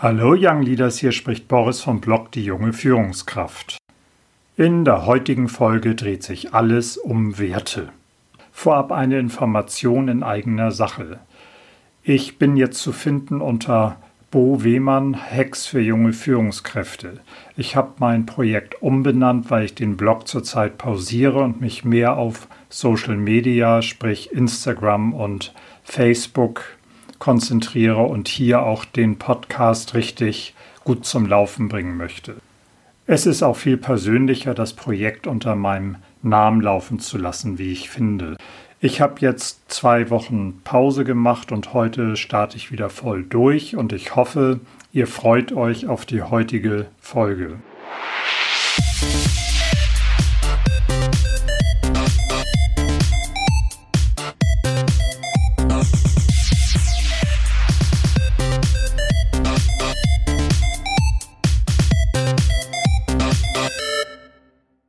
Hallo Young Leaders, hier spricht Boris vom Blog Die junge Führungskraft. In der heutigen Folge dreht sich alles um Werte. Vorab eine Information in eigener Sache. Ich bin jetzt zu finden unter Bo Wehmann, Hex für junge Führungskräfte. Ich habe mein Projekt umbenannt, weil ich den Blog zurzeit pausiere und mich mehr auf Social Media, sprich Instagram und Facebook konzentriere und hier auch den Podcast richtig gut zum Laufen bringen möchte. Es ist auch viel persönlicher, das Projekt unter meinem Namen laufen zu lassen, wie ich finde. Ich habe jetzt zwei Wochen Pause gemacht und heute starte ich wieder voll durch und ich hoffe, ihr freut euch auf die heutige Folge.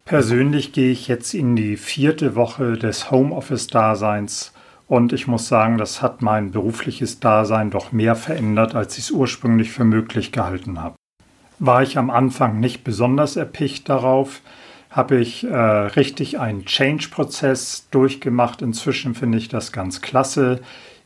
Persönlich gehe ich jetzt in die vierte Woche des Homeoffice-Daseins und ich muss sagen, das hat mein berufliches Dasein doch mehr verändert, als ich es ursprünglich für möglich gehalten habe. War ich am Anfang nicht besonders erpicht darauf, habe ich äh, richtig einen Change-Prozess durchgemacht. Inzwischen finde ich das ganz klasse.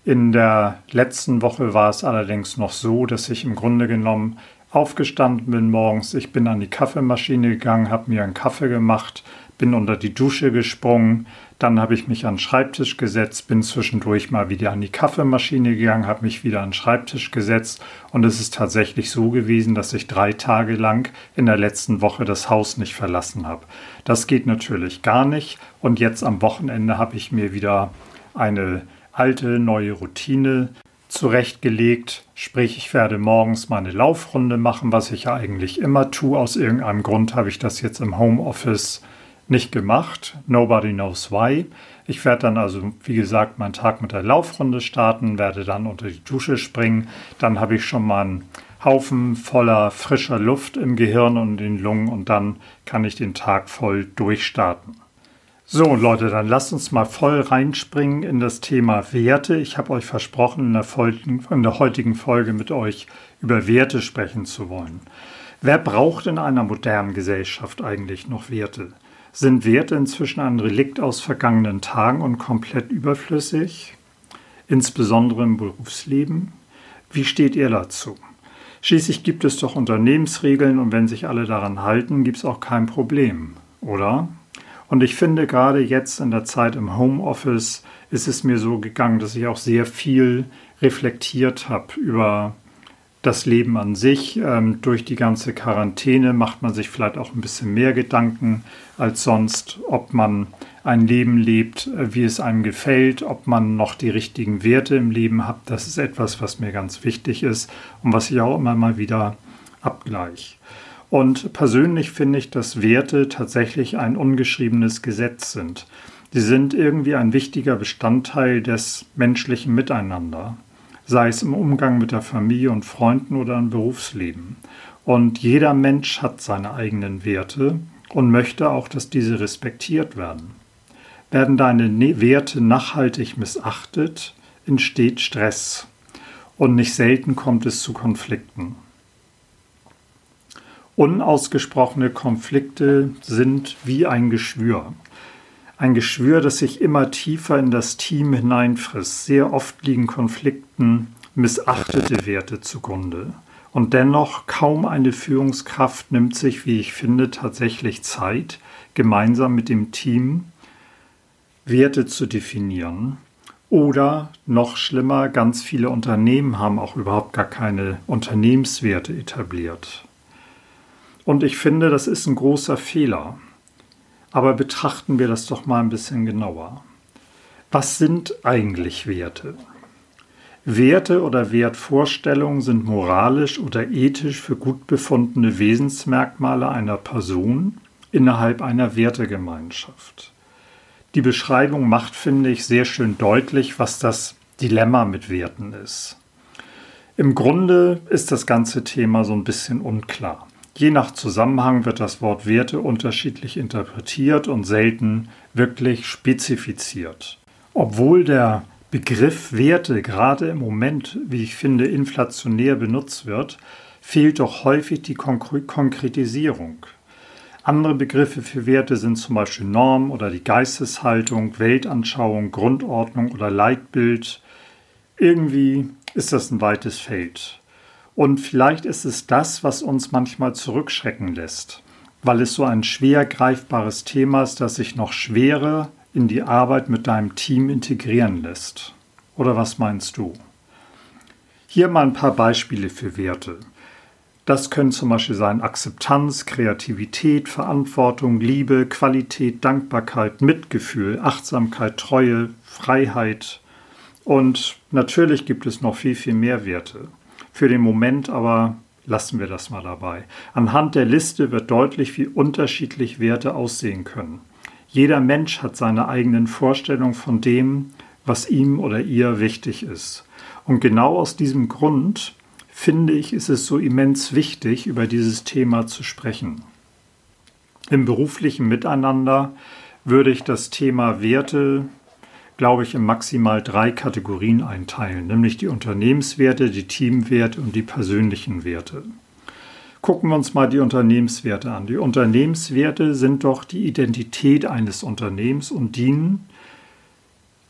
In der letzten Woche war es allerdings noch so, dass ich im Grunde genommen aufgestanden bin morgens. Ich bin an die Kaffeemaschine gegangen, habe mir einen Kaffee gemacht, bin unter die Dusche gesprungen, dann habe ich mich an den Schreibtisch gesetzt, bin zwischendurch mal wieder an die Kaffeemaschine gegangen, habe mich wieder an den Schreibtisch gesetzt und es ist tatsächlich so gewesen, dass ich drei Tage lang in der letzten Woche das Haus nicht verlassen habe. Das geht natürlich gar nicht und jetzt am Wochenende habe ich mir wieder eine alte neue Routine zurechtgelegt. Sprich, ich werde morgens meine Laufrunde machen, was ich ja eigentlich immer tue. Aus irgendeinem Grund habe ich das jetzt im Homeoffice nicht gemacht. Nobody knows why. Ich werde dann also, wie gesagt, meinen Tag mit der Laufrunde starten, werde dann unter die Dusche springen. Dann habe ich schon mal einen Haufen voller frischer Luft im Gehirn und in den Lungen und dann kann ich den Tag voll durchstarten. So, Leute, dann lasst uns mal voll reinspringen in das Thema Werte. Ich habe euch versprochen, in der, Folgen, in der heutigen Folge mit euch über Werte sprechen zu wollen. Wer braucht in einer modernen Gesellschaft eigentlich noch Werte? Sind Werte inzwischen ein Relikt aus vergangenen Tagen und komplett überflüssig? Insbesondere im Berufsleben? Wie steht ihr dazu? Schließlich gibt es doch Unternehmensregeln und wenn sich alle daran halten, gibt es auch kein Problem, oder? Und ich finde gerade jetzt in der Zeit im Homeoffice ist es mir so gegangen, dass ich auch sehr viel reflektiert habe über das Leben an sich. Ähm, durch die ganze Quarantäne macht man sich vielleicht auch ein bisschen mehr Gedanken als sonst, ob man ein Leben lebt, äh, wie es einem gefällt, ob man noch die richtigen Werte im Leben hat. Das ist etwas, was mir ganz wichtig ist und was ich auch immer mal wieder abgleiche. Und persönlich finde ich, dass Werte tatsächlich ein ungeschriebenes Gesetz sind. Sie sind irgendwie ein wichtiger Bestandteil des menschlichen Miteinander, sei es im Umgang mit der Familie und Freunden oder im Berufsleben. Und jeder Mensch hat seine eigenen Werte und möchte auch, dass diese respektiert werden. Werden deine ne-, Werte nachhaltig missachtet, entsteht Stress und nicht selten kommt es zu Konflikten. Unausgesprochene Konflikte sind wie ein Geschwür. Ein Geschwür, das sich immer tiefer in das Team hineinfrisst. Sehr oft liegen Konflikten missachtete Werte zugrunde. Und dennoch kaum eine Führungskraft nimmt sich, wie ich finde, tatsächlich Zeit, gemeinsam mit dem Team Werte zu definieren. Oder noch schlimmer, ganz viele Unternehmen haben auch überhaupt gar keine Unternehmenswerte etabliert. Und ich finde, das ist ein großer Fehler. Aber betrachten wir das doch mal ein bisschen genauer. Was sind eigentlich Werte? Werte oder Wertvorstellungen sind moralisch oder ethisch für gut befundene Wesensmerkmale einer Person innerhalb einer Wertegemeinschaft. Die Beschreibung macht, finde ich, sehr schön deutlich, was das Dilemma mit Werten ist. Im Grunde ist das ganze Thema so ein bisschen unklar. Je nach Zusammenhang wird das Wort Werte unterschiedlich interpretiert und selten wirklich spezifiziert. Obwohl der Begriff Werte gerade im Moment, wie ich finde, inflationär benutzt wird, fehlt doch häufig die Konkretisierung. Andere Begriffe für Werte sind zum Beispiel Norm oder die Geisteshaltung, Weltanschauung, Grundordnung oder Leitbild. Irgendwie ist das ein weites Feld. Und vielleicht ist es das, was uns manchmal zurückschrecken lässt, weil es so ein schwer greifbares Thema ist, das sich noch schwerer in die Arbeit mit deinem Team integrieren lässt. Oder was meinst du? Hier mal ein paar Beispiele für Werte. Das können zum Beispiel sein Akzeptanz, Kreativität, Verantwortung, Liebe, Qualität, Dankbarkeit, Mitgefühl, Achtsamkeit, Treue, Freiheit. Und natürlich gibt es noch viel, viel mehr Werte. Für den Moment aber lassen wir das mal dabei. Anhand der Liste wird deutlich, wie unterschiedlich Werte aussehen können. Jeder Mensch hat seine eigenen Vorstellungen von dem, was ihm oder ihr wichtig ist. Und genau aus diesem Grund finde ich, ist es so immens wichtig, über dieses Thema zu sprechen. Im beruflichen Miteinander würde ich das Thema Werte, glaube ich, in maximal drei Kategorien einteilen, nämlich die Unternehmenswerte, die Teamwerte und die persönlichen Werte. Gucken wir uns mal die Unternehmenswerte an. Die Unternehmenswerte sind doch die Identität eines Unternehmens und dienen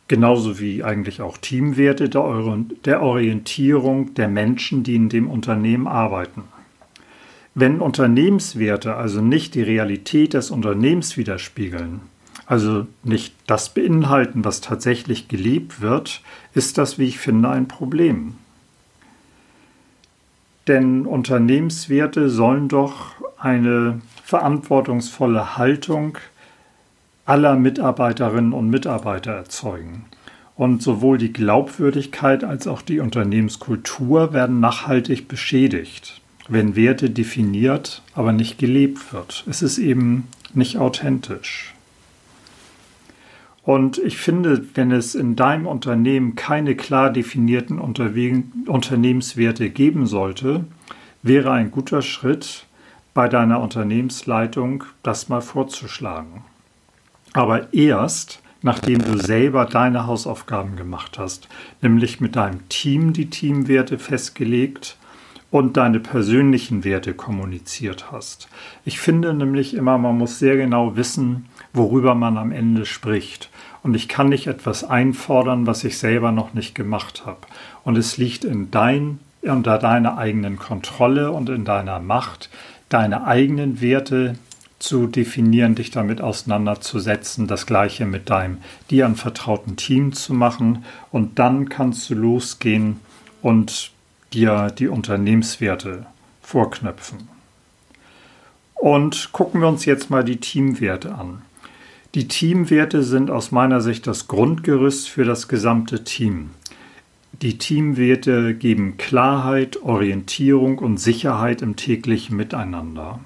genauso wie eigentlich auch Teamwerte der, Orientierung der Menschen, die in dem Unternehmen arbeiten. Wenn Unternehmenswerte also nicht die Realität des Unternehmens widerspiegeln, also nicht das beinhalten, was tatsächlich gelebt wird, ist das, wie ich finde, ein Problem. Denn Unternehmenswerte sollen doch eine verantwortungsvolle Haltung aller Mitarbeiterinnen und Mitarbeiter erzeugen. Und sowohl die Glaubwürdigkeit als auch die Unternehmenskultur werden nachhaltig beschädigt, wenn Werte definiert, aber nicht gelebt wird. Es ist eben nicht authentisch. Und ich finde, wenn es in deinem Unternehmen keine klar definierten Unternehmenswerte geben sollte, wäre ein guter Schritt bei deiner Unternehmensleitung, das mal vorzuschlagen aber erst, nachdem du selber deine Hausaufgaben gemacht hast, nämlich mit deinem Team die Teamwerte festgelegt und deine persönlichen Werte kommuniziert hast. Ich finde nämlich immer, man muss sehr genau wissen, worüber man am Ende spricht. Und ich kann nicht etwas einfordern, was ich selber noch nicht gemacht habe. Und es liegt in dein, unter deiner eigenen Kontrolle und in deiner Macht, deine eigenen Werte zu definieren, dich damit auseinanderzusetzen, das gleiche mit deinem dir anvertrauten Team zu machen und dann kannst du losgehen und dir die Unternehmenswerte vorknöpfen. Und gucken wir uns jetzt mal die Teamwerte an. Die Teamwerte sind aus meiner Sicht das Grundgerüst für das gesamte Team. Die Teamwerte geben Klarheit, Orientierung und Sicherheit im täglichen Miteinander.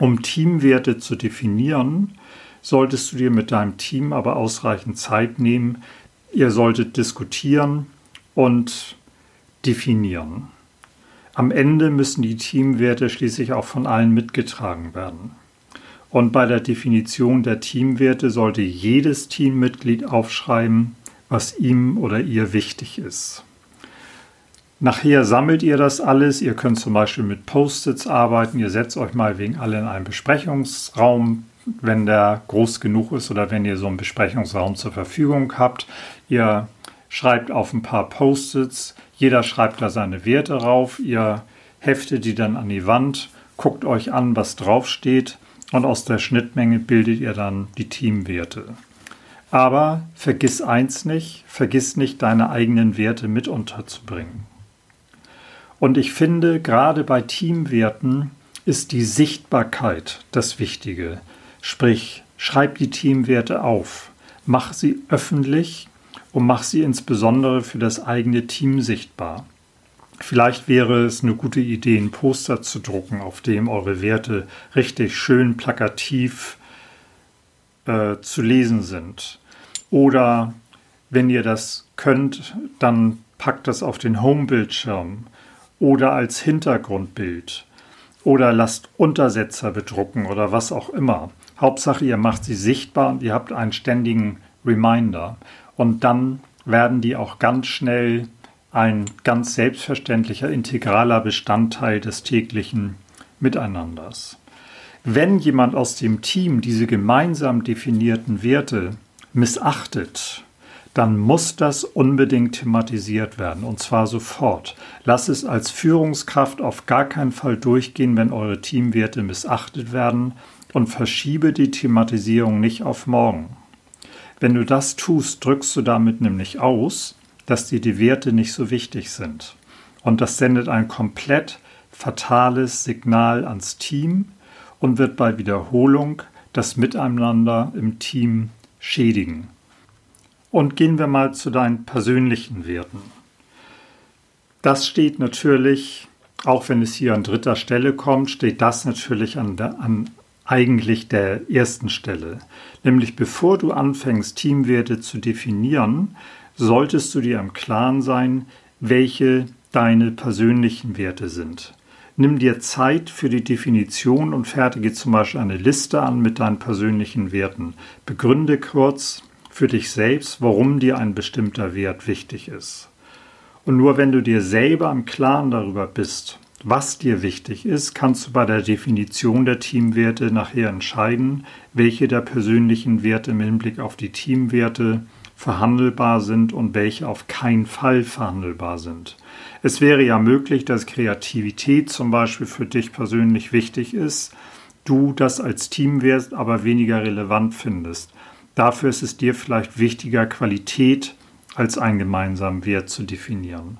Um Teamwerte zu definieren, solltest du dir mit deinem Team aber ausreichend Zeit nehmen. Ihr solltet diskutieren und definieren. Am Ende müssen die Teamwerte schließlich auch von allen mitgetragen werden. Und bei der Definition der Teamwerte sollte jedes Teammitglied aufschreiben, was ihm oder ihr wichtig ist. Nachher sammelt ihr das alles. Ihr könnt zum Beispiel mit Post-its arbeiten. Ihr setzt euch mal wegen alle in einen Besprechungsraum, wenn der groß genug ist oder wenn ihr so einen Besprechungsraum zur Verfügung habt. Ihr schreibt auf ein paar Post-its. Jeder schreibt da seine Werte drauf. Ihr heftet die dann an die Wand, guckt euch an, was draufsteht und aus der Schnittmenge bildet ihr dann die Teamwerte. Aber vergiss eins nicht, vergiss nicht deine eigenen Werte mit unterzubringen. Und ich finde, gerade bei Teamwerten ist die Sichtbarkeit das Wichtige. Sprich, schreib die Teamwerte auf, mach sie öffentlich und mach sie insbesondere für das eigene Team sichtbar. Vielleicht wäre es eine gute Idee, ein Poster zu drucken, auf dem eure Werte richtig schön plakativ äh, zu lesen sind. Oder wenn ihr das könnt, dann packt das auf den Homebildschirm oder als Hintergrundbild oder lasst Untersetzer bedrucken oder was auch immer. Hauptsache, ihr macht sie sichtbar und ihr habt einen ständigen Reminder. Und dann werden die auch ganz schnell ein ganz selbstverständlicher, integraler Bestandteil des täglichen Miteinanders. Wenn jemand aus dem Team diese gemeinsam definierten Werte missachtet, dann muss das unbedingt thematisiert werden und zwar sofort. Lass es als Führungskraft auf gar keinen Fall durchgehen, wenn eure Teamwerte missachtet werden und verschiebe die Thematisierung nicht auf morgen. Wenn du das tust, drückst du damit nämlich aus, dass dir die Werte nicht so wichtig sind. Und das sendet ein komplett fatales Signal ans Team und wird bei Wiederholung das Miteinander im Team schädigen. Und gehen wir mal zu deinen persönlichen Werten. Das steht natürlich, auch wenn es hier an dritter Stelle kommt, steht das natürlich an, der, an eigentlich der ersten Stelle. Nämlich bevor du anfängst, Teamwerte zu definieren, solltest du dir im Klaren sein, welche deine persönlichen Werte sind. Nimm dir Zeit für die Definition und fertige zum Beispiel eine Liste an mit deinen persönlichen Werten. Begründe kurz, für dich selbst, warum dir ein bestimmter Wert wichtig ist. Und nur wenn du dir selber im Klaren darüber bist, was dir wichtig ist, kannst du bei der Definition der Teamwerte nachher entscheiden, welche der persönlichen Werte im Hinblick auf die Teamwerte verhandelbar sind und welche auf keinen Fall verhandelbar sind. Es wäre ja möglich, dass Kreativität zum Beispiel für dich persönlich wichtig ist, du das als Teamwert aber weniger relevant findest. Dafür ist es dir vielleicht wichtiger, Qualität als einen gemeinsamen Wert zu definieren.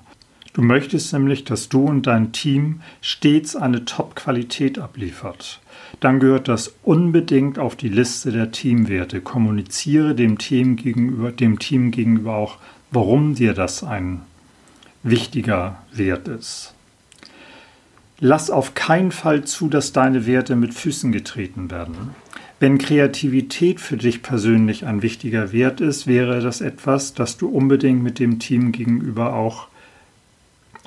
Du möchtest nämlich, dass du und dein Team stets eine Top-Qualität abliefert. Dann gehört das unbedingt auf die Liste der Teamwerte. Kommuniziere dem Team gegenüber, dem Team gegenüber auch, warum dir das ein wichtiger Wert ist. Lass auf keinen Fall zu, dass deine Werte mit Füßen getreten werden. Wenn Kreativität für dich persönlich ein wichtiger Wert ist, wäre das etwas, das du unbedingt mit dem Team gegenüber auch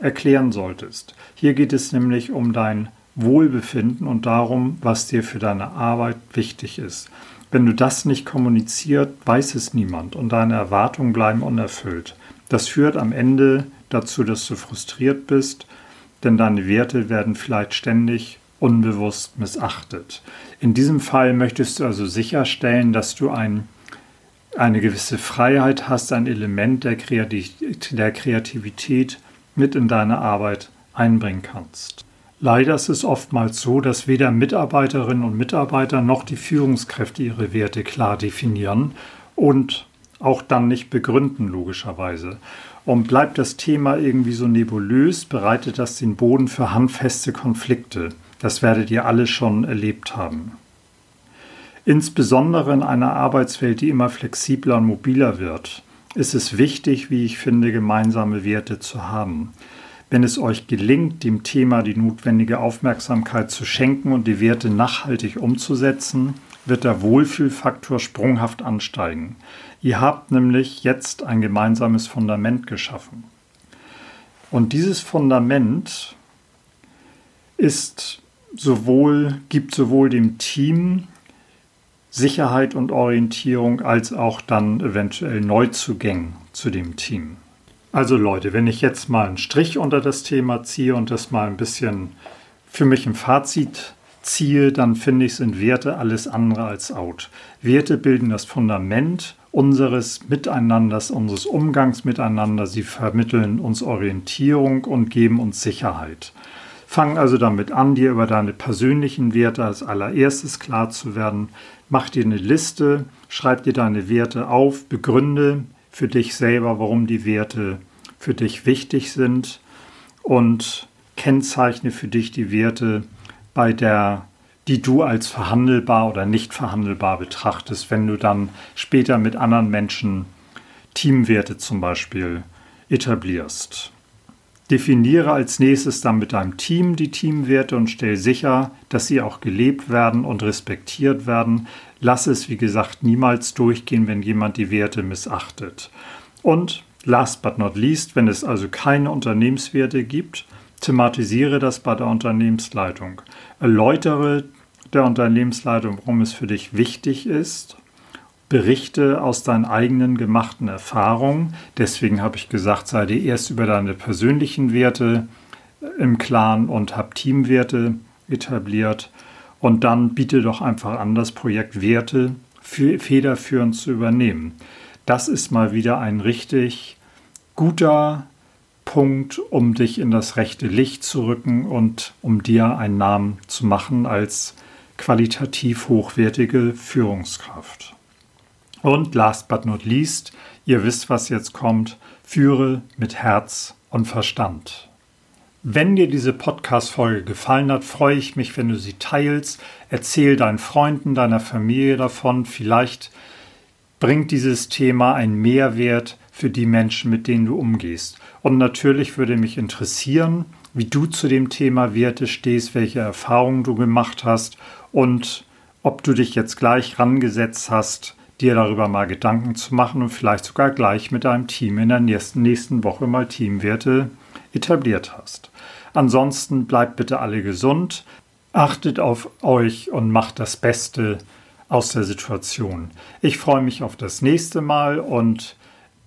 erklären solltest. Hier geht es nämlich um dein Wohlbefinden und darum, was dir für deine Arbeit wichtig ist. Wenn du das nicht kommuniziert, weiß es niemand und deine Erwartungen bleiben unerfüllt. Das führt am Ende dazu, dass du frustriert bist, denn deine Werte werden vielleicht ständig unbewusst missachtet. In diesem Fall möchtest du also sicherstellen, dass du ein, eine gewisse Freiheit hast, ein Element der, der Kreativität mit in deine Arbeit einbringen kannst. Leider ist es oftmals so, dass weder Mitarbeiterinnen und Mitarbeiter noch die Führungskräfte ihre Werte klar definieren und auch dann nicht begründen, logischerweise. Und bleibt das Thema irgendwie so nebulös, bereitet das den Boden für handfeste Konflikte. Das werdet ihr alle schon erlebt haben. Insbesondere in einer Arbeitswelt, die immer flexibler und mobiler wird, ist es wichtig, wie ich finde, gemeinsame Werte zu haben. Wenn es euch gelingt, dem Thema die notwendige Aufmerksamkeit zu schenken und die Werte nachhaltig umzusetzen, wird der Wohlfühlfaktor sprunghaft ansteigen. Ihr habt nämlich jetzt ein gemeinsames Fundament geschaffen. Und dieses Fundament ist sowohl, gibt sowohl dem Team Sicherheit und Orientierung als auch dann eventuell Neuzugängen zu dem Team. Also Leute, wenn ich jetzt mal einen Strich unter das Thema ziehe und das mal ein bisschen für mich im Fazit ziehe, dann finde ich, sind Werte alles andere als out. Werte bilden das Fundament unseres Miteinanders, unseres Umgangs miteinander. Sie vermitteln uns Orientierung und geben uns Sicherheit. Fang also damit an, dir über deine persönlichen Werte als allererstes klar zu werden. Mach dir eine Liste, schreib dir deine Werte auf, begründe für dich selber, warum die Werte für dich wichtig sind und kennzeichne für dich die Werte, bei der die du als verhandelbar oder nicht verhandelbar betrachtest, wenn du dann später mit anderen Menschen Teamwerte zum Beispiel etablierst. Definiere als nächstes dann mit deinem Team die Teamwerte und stell sicher, dass sie auch gelebt werden und respektiert werden. Lass es, wie gesagt, niemals durchgehen, wenn jemand die Werte missachtet. Und last but not least, wenn es also keine Unternehmenswerte gibt, thematisiere das bei der Unternehmensleitung. Erläutere der Unternehmensleitung, warum es für dich wichtig ist Berichte aus deinen eigenen gemachten Erfahrungen. Deswegen habe ich gesagt, sei dir erst über deine persönlichen Werte im Klaren und hab Teamwerte etabliert. Und dann biete doch einfach an, das Projekt Werte federführend zu übernehmen. Das ist mal wieder ein richtig guter Punkt, um dich in das rechte Licht zu rücken und um dir einen Namen zu machen als qualitativ hochwertige Führungskraft. Und last but not least, ihr wisst, was jetzt kommt, führe mit Herz und Verstand. Wenn dir diese Podcast-Folge gefallen hat, freue ich mich, wenn du sie teilst. Erzähl deinen Freunden, deiner Familie davon. Vielleicht bringt dieses Thema einen Mehrwert für die Menschen, mit denen du umgehst. Und natürlich würde mich interessieren, wie du zu dem Thema Werte stehst, welche Erfahrungen du gemacht hast und ob du dich jetzt gleich rangesetzt hast, dir darüber mal Gedanken zu machen und vielleicht sogar gleich mit deinem Team in der nächsten, nächsten Woche mal Teamwerte etabliert hast. Ansonsten bleibt bitte alle gesund, achtet auf euch und macht das Beste aus der Situation. Ich freue mich auf das nächste Mal und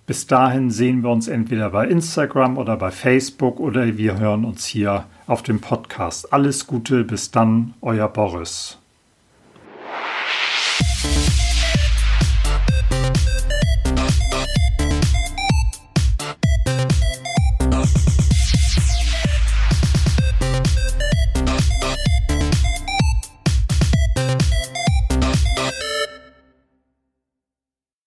bis dahin sehen wir uns entweder bei Instagram oder bei Facebook oder wir hören uns hier auf dem Podcast. Alles Gute, bis dann, euer Boris.